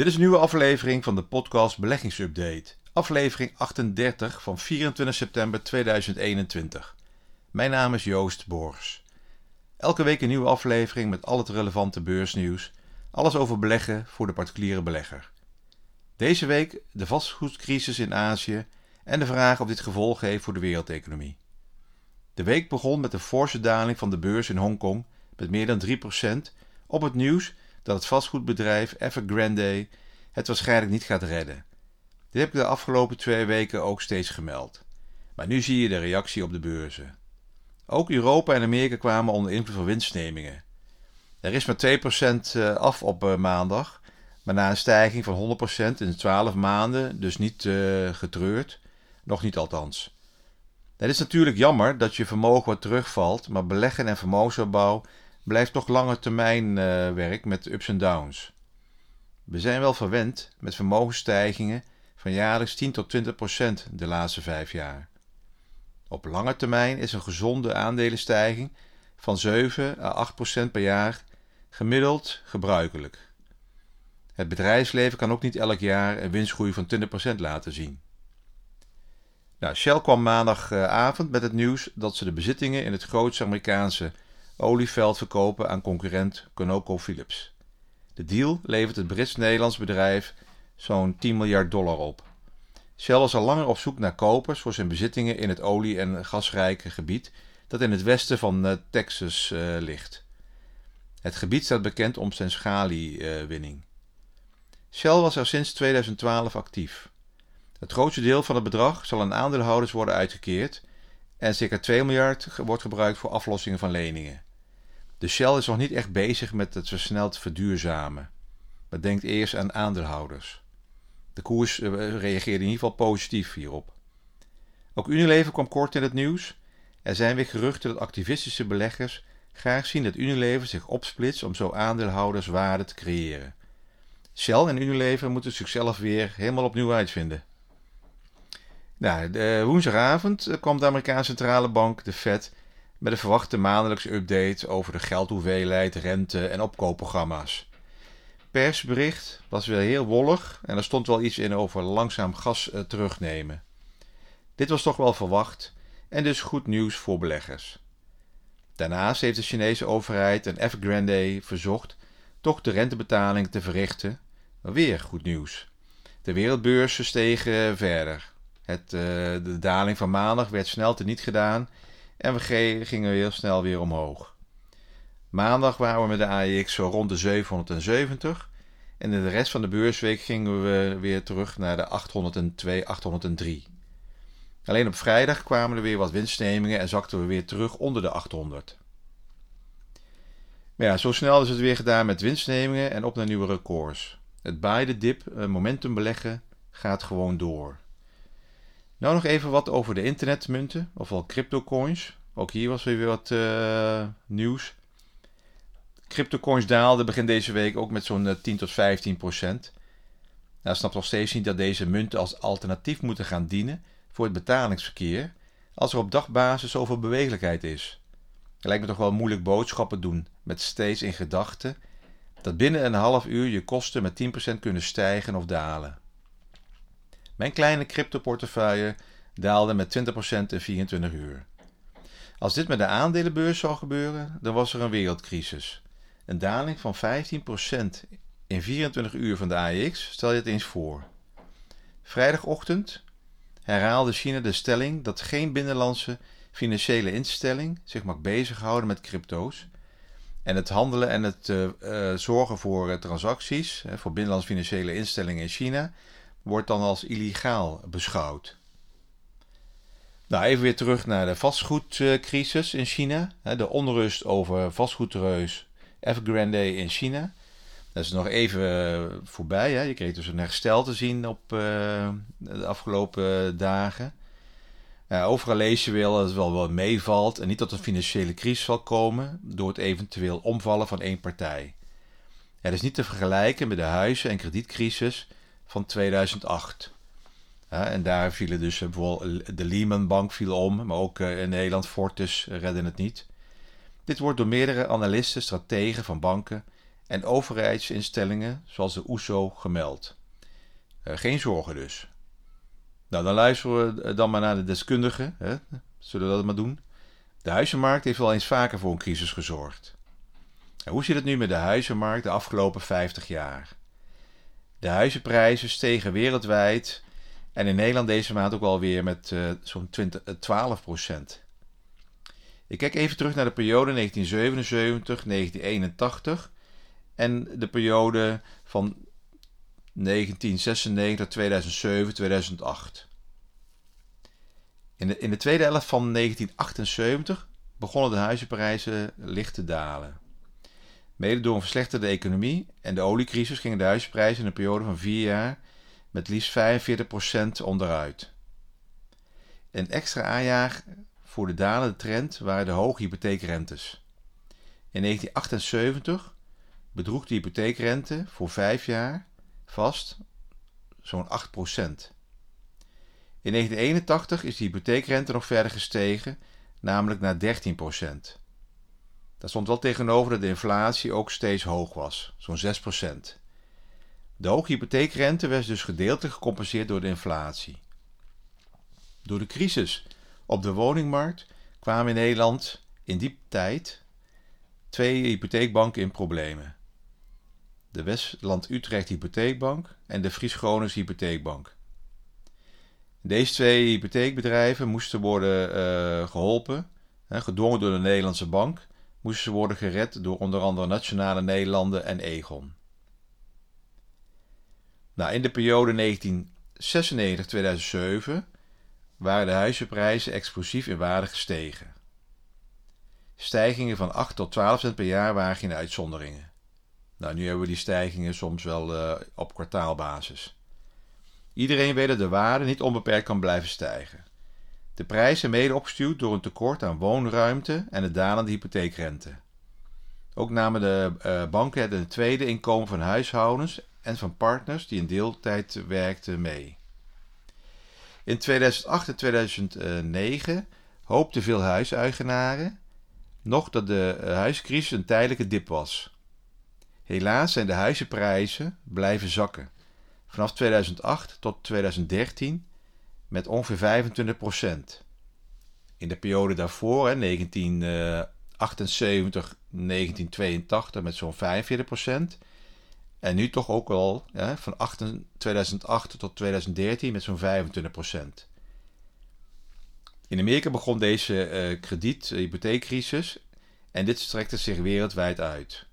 Dit is een nieuwe aflevering van de podcast Beleggingsupdate, aflevering 38 van 24 september 2021. Mijn naam is Joost Boors. Elke week een nieuwe aflevering met al het relevante beursnieuws, alles over beleggen voor de particuliere belegger. Deze week de vastgoedcrisis in Azië en de vraag of dit gevolgen heeft voor de wereldeconomie. De week begon met een forse daling van de beurs in Hongkong met meer dan 3% op het nieuws dat het vastgoedbedrijf Evergrande het waarschijnlijk niet gaat redden. Dit heb ik de afgelopen twee weken ook steeds gemeld. Maar nu zie je de reactie op de beurzen. Ook Europa en Amerika kwamen onder invloed van winstnemingen. Er is maar 2% eh, af op eh, maandag, maar na een stijging van 100% in 12 maanden, dus niet uh, getreurd, nog niet althans. Het is natuurlijk jammer dat je vermogen wat terugvalt, maar beleggen en vermogensopbouw blijft toch lange termijn uh, werk met ups en downs. We zijn wel verwend met vermogensstijgingen van jaarlijks 10 tot 20 procent de laatste vijf jaar. Op lange termijn is een gezonde aandelenstijging van 7 à 8 procent per jaar gemiddeld gebruikelijk. Het bedrijfsleven kan ook niet elk jaar een winstgroei van 20% laten zien. Nou, Shell kwam maandagavond met het nieuws dat ze de bezittingen in het grootste Amerikaanse olieveld verkopen aan concurrent ConocoPhillips. De deal levert het Brits-Nederlands bedrijf zo'n 10 miljard dollar op. Shell was al langer op zoek naar kopers voor zijn bezittingen in het olie- en gasrijke gebied dat in het westen van uh, Texas uh, ligt. Het gebied staat bekend om zijn schaliewinning. Shell was er sinds 2012 actief. Het grootste deel van het bedrag zal aan aandeelhouders worden uitgekeerd en circa 2 miljard wordt gebruikt voor aflossingen van leningen. De Shell is nog niet echt bezig met het versneld verduurzamen, maar denkt eerst aan aandeelhouders. De koers eh, reageerde in ieder geval positief hierop. Ook Unilever kwam kort in het nieuws. Er zijn weer geruchten dat activistische beleggers graag zien dat Unilever zich opsplitst om zo aandeelhouderswaarde te creëren. Shell en Unilever moeten zichzelf weer helemaal opnieuw uitvinden. Nou, de, woensdagavond eh, kwam de Amerikaanse centrale bank, de Fed, met een verwachte maandelijkse update over de geldhoeveelheid, rente en opkoopprogramma's. Persbericht was weer heel wollig en er stond wel iets in over langzaam gas uh, terugnemen. Dit was toch wel verwacht en dus goed nieuws voor beleggers. Daarnaast heeft de Chinese overheid en Evergrande verzocht toch de rentebetaling te verrichten. Weer goed nieuws. De wereldbeurzen stegen verder. Het, uh, de daling van maandag werd snel teniet gedaan en we gingen heel snel weer omhoog. Maandag waren we met de AEX zo rond de 770 en in de rest van de beursweek gingen we weer terug naar de 802, 803. Alleen op vrijdag kwamen er weer wat winstnemingen en zakten we weer terug onder de 800. Maar ja, zo snel is het weer gedaan met winstnemingen en op naar nieuwe records. Het buy dip, eh, momentum beleggen, gaat gewoon door. Nou nog even wat over de internetmunten, ofwel cryptocoins. Ook hier was weer wat uh, nieuws. Cryptocoins daalden begin deze week ook met zo'n 10 tot 15 procent. Nou, snapt nog steeds niet dat deze munten als alternatief moeten gaan dienen voor het betalingsverkeer, als er op dagbasis zoveel bewegelijkheid is. Het lijkt me toch wel moeilijk boodschappen doen met steeds in gedachten dat binnen een half uur je kosten met 10% kunnen stijgen of dalen. Mijn kleine cryptoportefeuille daalde met 20% in 24 uur. Als dit met de aandelenbeurs zou gebeuren, dan was er een wereldcrisis. Een daling van 15% in 24 uur van de AEX, stel je het eens voor. Vrijdagochtend herhaalde China de stelling dat geen binnenlandse financiële instelling zich mag bezighouden met crypto's. En het handelen en het uh, uh, zorgen voor uh, transacties voor binnenlandse financiële instellingen in China wordt dan als illegaal beschouwd. Nou, even weer terug naar de vastgoedcrisis in China. De onrust over vastgoedreus Evergrande in China. Dat is nog even voorbij. Hè. Je kreeg dus een herstel te zien op de afgelopen dagen. Uh, overal lees je wel dat het wel wat meevalt en niet dat een financiële crisis zal komen door het eventueel omvallen van één partij. Het is niet te vergelijken met de huizen- en kredietcrisis van 2008. Uh, en daar vielen dus bijvoorbeeld de Lehman Bank viel om, maar ook uh, in Nederland Fortis redden het niet. Dit wordt door meerdere analisten, strategen van banken en overheidsinstellingen zoals de OESO gemeld. Geen zorgen dus. Nou, dan luisteren we dan maar naar de deskundigen. Hè? Zullen we dat maar doen? De huizenmarkt heeft wel eens vaker voor een crisis gezorgd. En hoe zit het nu met de huizenmarkt de afgelopen 50 jaar? De huizenprijzen stegen wereldwijd en in Nederland deze maand ook alweer met uh, zo'n 12 procent. Ik kijk even terug naar de periode 1977-1981 en de periode van 1996, 2007, 2008. In in de tweede helft van 1978 begonnen de huizenprijzen licht te dalen. Mede door een verslechterde economie en de oliecrisis gingen de huizenprijzen in een periode van vier jaar met liefst 45% onderuit. Een extra aanjaag voor de dalende trend waren de hoge hypotheekrentes. In 1978 bedroeg de hypotheekrente voor vijf jaar vast zo'n 8%. In 1981 is de hypotheekrente nog verder gestegen, namelijk naar 13%. Daar stond wel tegenover dat de inflatie ook steeds hoog was, zo'n 6%. De hoge hypotheekrente werd dus gedeeltelijk gecompenseerd door de inflatie. Door de crisis op de woningmarkt kwamen in Nederland in die tijd twee hypotheekbanken in problemen de Westland-Utrecht Hypotheekbank en de Fries-Gronings Hypotheekbank. Deze twee hypotheekbedrijven moesten worden uh, geholpen, gedwongen door de Nederlandse bank, moesten ze worden gered door onder andere Nationale Nederlanden en Egon. Nou, in de periode 1996-2007 waren de huizenprijzen explosief in waarde gestegen. Stijgingen van 8 tot 12 cent per jaar waren geen uitzonderingen. Nou, nu hebben we die stijgingen soms wel uh, op kwartaalbasis. Iedereen weet dat de waarde niet onbeperkt kan blijven stijgen. De prijs is mede opgestuurd door een tekort aan woonruimte en de dalende hypotheekrente. Ook namen de uh, banken het tweede inkomen van huishoudens en van partners die in deeltijd werkten mee. In 2008 en 2009 hoopten veel huiseigenaren nog dat de uh, huiscrisis een tijdelijke dip was. Helaas zijn de huizenprijzen blijven zakken. Vanaf 2008 tot 2013 met ongeveer 25 procent. In de periode daarvoor, hè, 1978, 1982 met zo'n 45 procent. En nu toch ook al hè, van 2008 tot 2013 met zo'n 25 procent. In Amerika begon deze uh, krediet, hypotheekcrisis en dit strekte zich wereldwijd uit.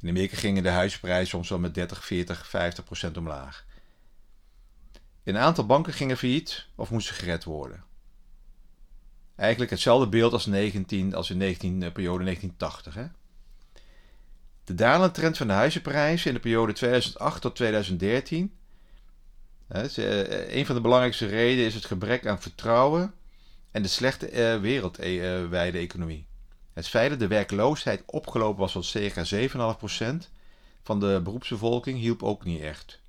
In Amerika gingen de huisprijzen soms wel met 30, 40, 50 procent omlaag. Een aantal banken gingen failliet of moesten gered worden. Eigenlijk hetzelfde beeld als, 19, als in 19, de periode 1980. Hè? De dalende trend van de huizenprijzen in de periode 2008 tot 2013. Hè, eh, een van de belangrijkste redenen is het gebrek aan vertrouwen en de slechte eh, wereldwijde economie. Het feit dat de werkloosheid opgelopen was tot circa 7,5% van de beroepsbevolking hielp ook niet echt.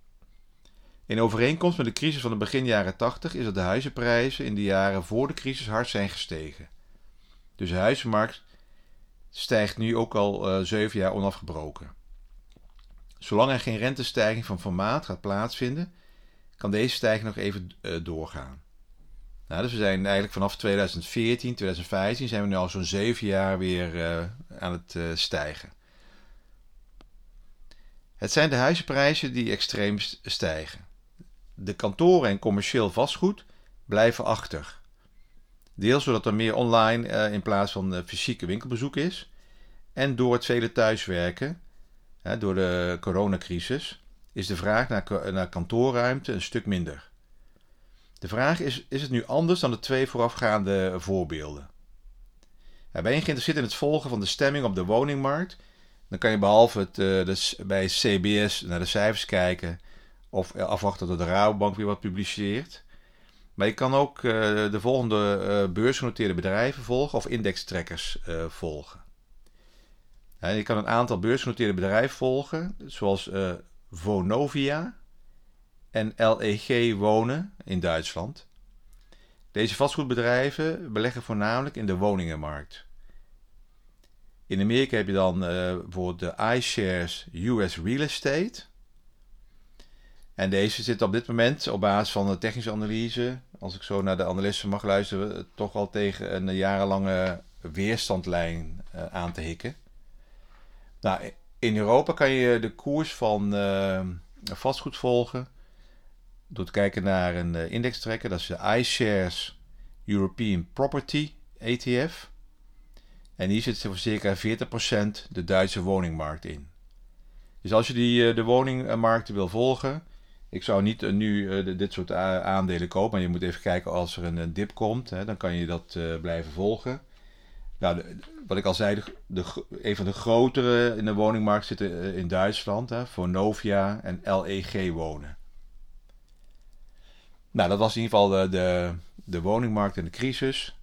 In overeenkomst met de crisis van de begin jaren 80 is dat de huizenprijzen in de jaren voor de crisis hard zijn gestegen. Dus de huizenmarkt stijgt nu ook al uh, 7 jaar onafgebroken. Zolang er geen rentestijging van formaat gaat plaatsvinden, kan deze stijging nog even uh, doorgaan. Nou, dus we zijn eigenlijk vanaf 2014, 2015 zijn we nu al zo'n zeven jaar weer uh, aan het stijgen. Het zijn de huizenprijzen die extreem stijgen. De kantoren en commercieel vastgoed blijven achter. Deels doordat er meer online uh, in plaats van fysieke winkelbezoek is. En door het vele thuiswerken, door de coronacrisis, is de vraag naar, naar kantoorruimte een stuk minder. De vraag is: is het nu anders dan de twee voorafgaande voorbeelden? ben je geïnteresseerd in het volgen van de stemming op de woningmarkt? Dan kan je behalve het, uh, bij CBS naar de cijfers kijken of afwachten tot de Rabobank weer wat publiceert. Maar je kan ook uh, de volgende uh, beursgenoteerde bedrijven volgen of indextrekkers volgen. je kan een aantal beursgenoteerde bedrijven volgen, zoals Vonovia, en LEG Wonen in Duitsland. Deze vastgoedbedrijven beleggen voornamelijk in de woningenmarkt. In Amerika heb je dan uh, bijvoorbeeld de iShares US Real Estate. En deze zit op dit moment op basis van de technische analyse, als ik zo naar de analisten mag luisteren, toch al tegen een jarenlange weerstandlijn uh, aan te hikken. Nou, in Europa kan je de koers van uh, vastgoed volgen door te kijken naar een uh, index trekken. Dat is de iShares European Property ETF. En hier zit voor circa 40% de Duitse woningmarkt in. Dus als je die, de woningmarkten wil volgen, ik zou niet uh, nu uh, dit soort aandelen kopen, maar je moet even kijken als er een, dip komt, hè, dan kan je dat uh, blijven volgen. Nou, wat ik al zei, de, een van de grotere in de woningmarkt zitten in Duitsland, hè, voor Novia en LEG wonen. Nou, dat was in ieder geval de, de, de woningmarkt en de crisis.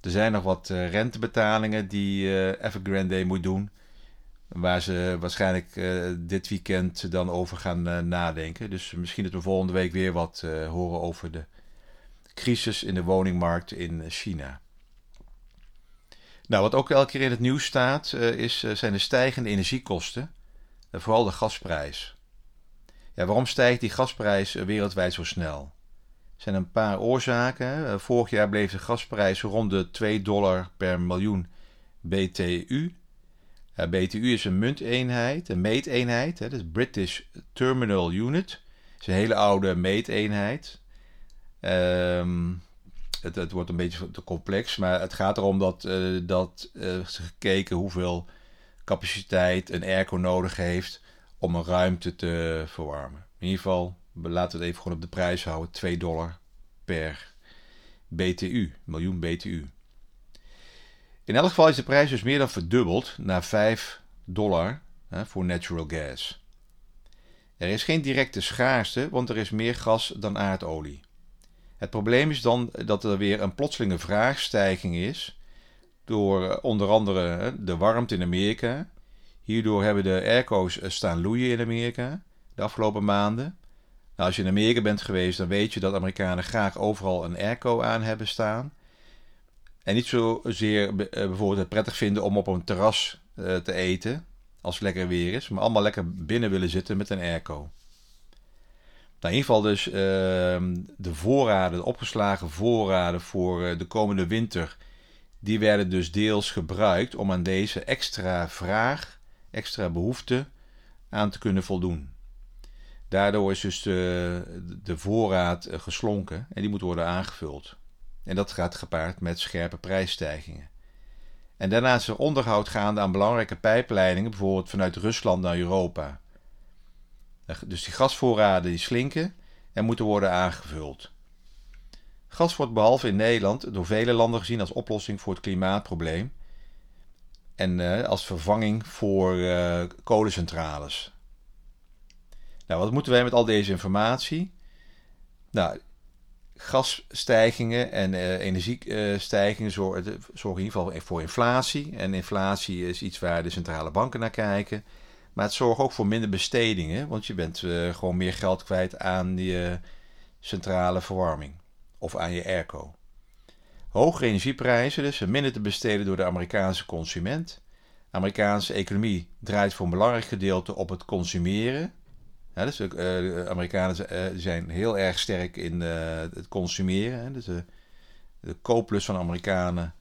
Er zijn nog wat rentebetalingen die Evergrande moet doen. Waar ze waarschijnlijk uh, dit weekend dan over gaan uh, nadenken. Dus misschien dat we volgende week weer wat uh, horen over de crisis in de woningmarkt in China. Nou, wat ook elke keer in het nieuws staat, is, zijn de stijgende energiekosten. vooral de gasprijs. Ja, waarom stijgt die gasprijs wereldwijd zo snel? Er zijn een paar oorzaken. vorig jaar bleef de gasprijs rond de 2 dollar per miljoen BTU. Uh, BTU is een munteenheid, een meeteenheid. Hè, dat is British Terminal Unit. Het is een hele oude meeteenheid. Um, het, het, wordt een beetje te complex, maar het gaat erom dat, uh, dat uh, gekeken hoeveel capaciteit een airco nodig heeft om een ruimte te verwarmen. In ieder geval, laten we het even gewoon op de prijs houden: 2 dollar per BTU, miljoen BTU. In elk geval is de prijs dus meer dan verdubbeld naar 5 dollar hè, voor natural gas. Er is geen directe schaarste, want er is meer gas dan aardolie. Het probleem is dan dat er weer een plotselinge vraagstijging is door eh, onder andere de warmte in Amerika. Hierdoor hebben de airco's eh, staan loeien in Amerika de afgelopen maanden. Nou, als je in Amerika bent geweest, dan weet je dat Amerikanen graag overal een airco aan hebben staan. En niet zozeer uh, bijvoorbeeld het prettig vinden om op een terras uh, te eten, als het lekker weer is, maar allemaal lekker binnen willen zitten met een airco. Nou, in ieder geval dus uh, de voorraden, de opgeslagen voorraden voor uh, de komende winter, die werden dus deels gebruikt om aan deze extra vraag, extra behoefte aan te kunnen voldoen. Daardoor is dus de voorraad geslonken en die moet worden aangevuld. En dat gaat gepaard met scherpe prijsstijgingen. En daarnaast is er onderhoud gaande aan belangrijke pijpleidingen, bijvoorbeeld vanuit Rusland naar Europa. Dus die gasvoorraden die slinken en moeten worden aangevuld. Gas wordt behalve in Nederland door vele landen gezien als oplossing voor het klimaatprobleem en uh, als vervanging voor uh, kolencentrales. Nou, wat moeten wij met al deze informatie? Nou, gasstijgingen en uh, energiestijgingen zorgen, zorgen in ieder geval voor inflatie. En inflatie is iets waar de centrale banken naar kijken. Maar het zorgt ook voor minder bestedingen, want je bent uh, gewoon meer geld kwijt aan je centrale verwarming of aan je airco. Hogere energieprijzen, dus minder te besteden door de Amerikaanse consument. De Amerikaanse economie draait voor een belangrijk gedeelte op het consumeren. Ja, dus, de Amerikanen uh, zijn heel erg sterk in het consumeren. Hè. Dus de kooplus van Amerikanen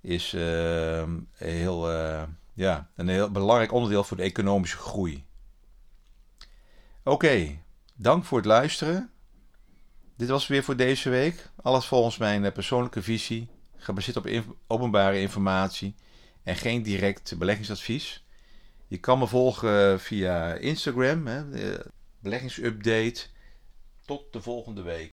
is ehm, heel, ja, een heel belangrijk onderdeel voor de economische groei. Oké, dank voor het luisteren. Dit was weer voor deze week. Alles volgens mijn persoonlijke visie, gebaseerd op openbare informatie en geen direct beleggingsadvies. Je kan me volgen via Instagram, hè, beleggingsupdate. Tot de volgende week.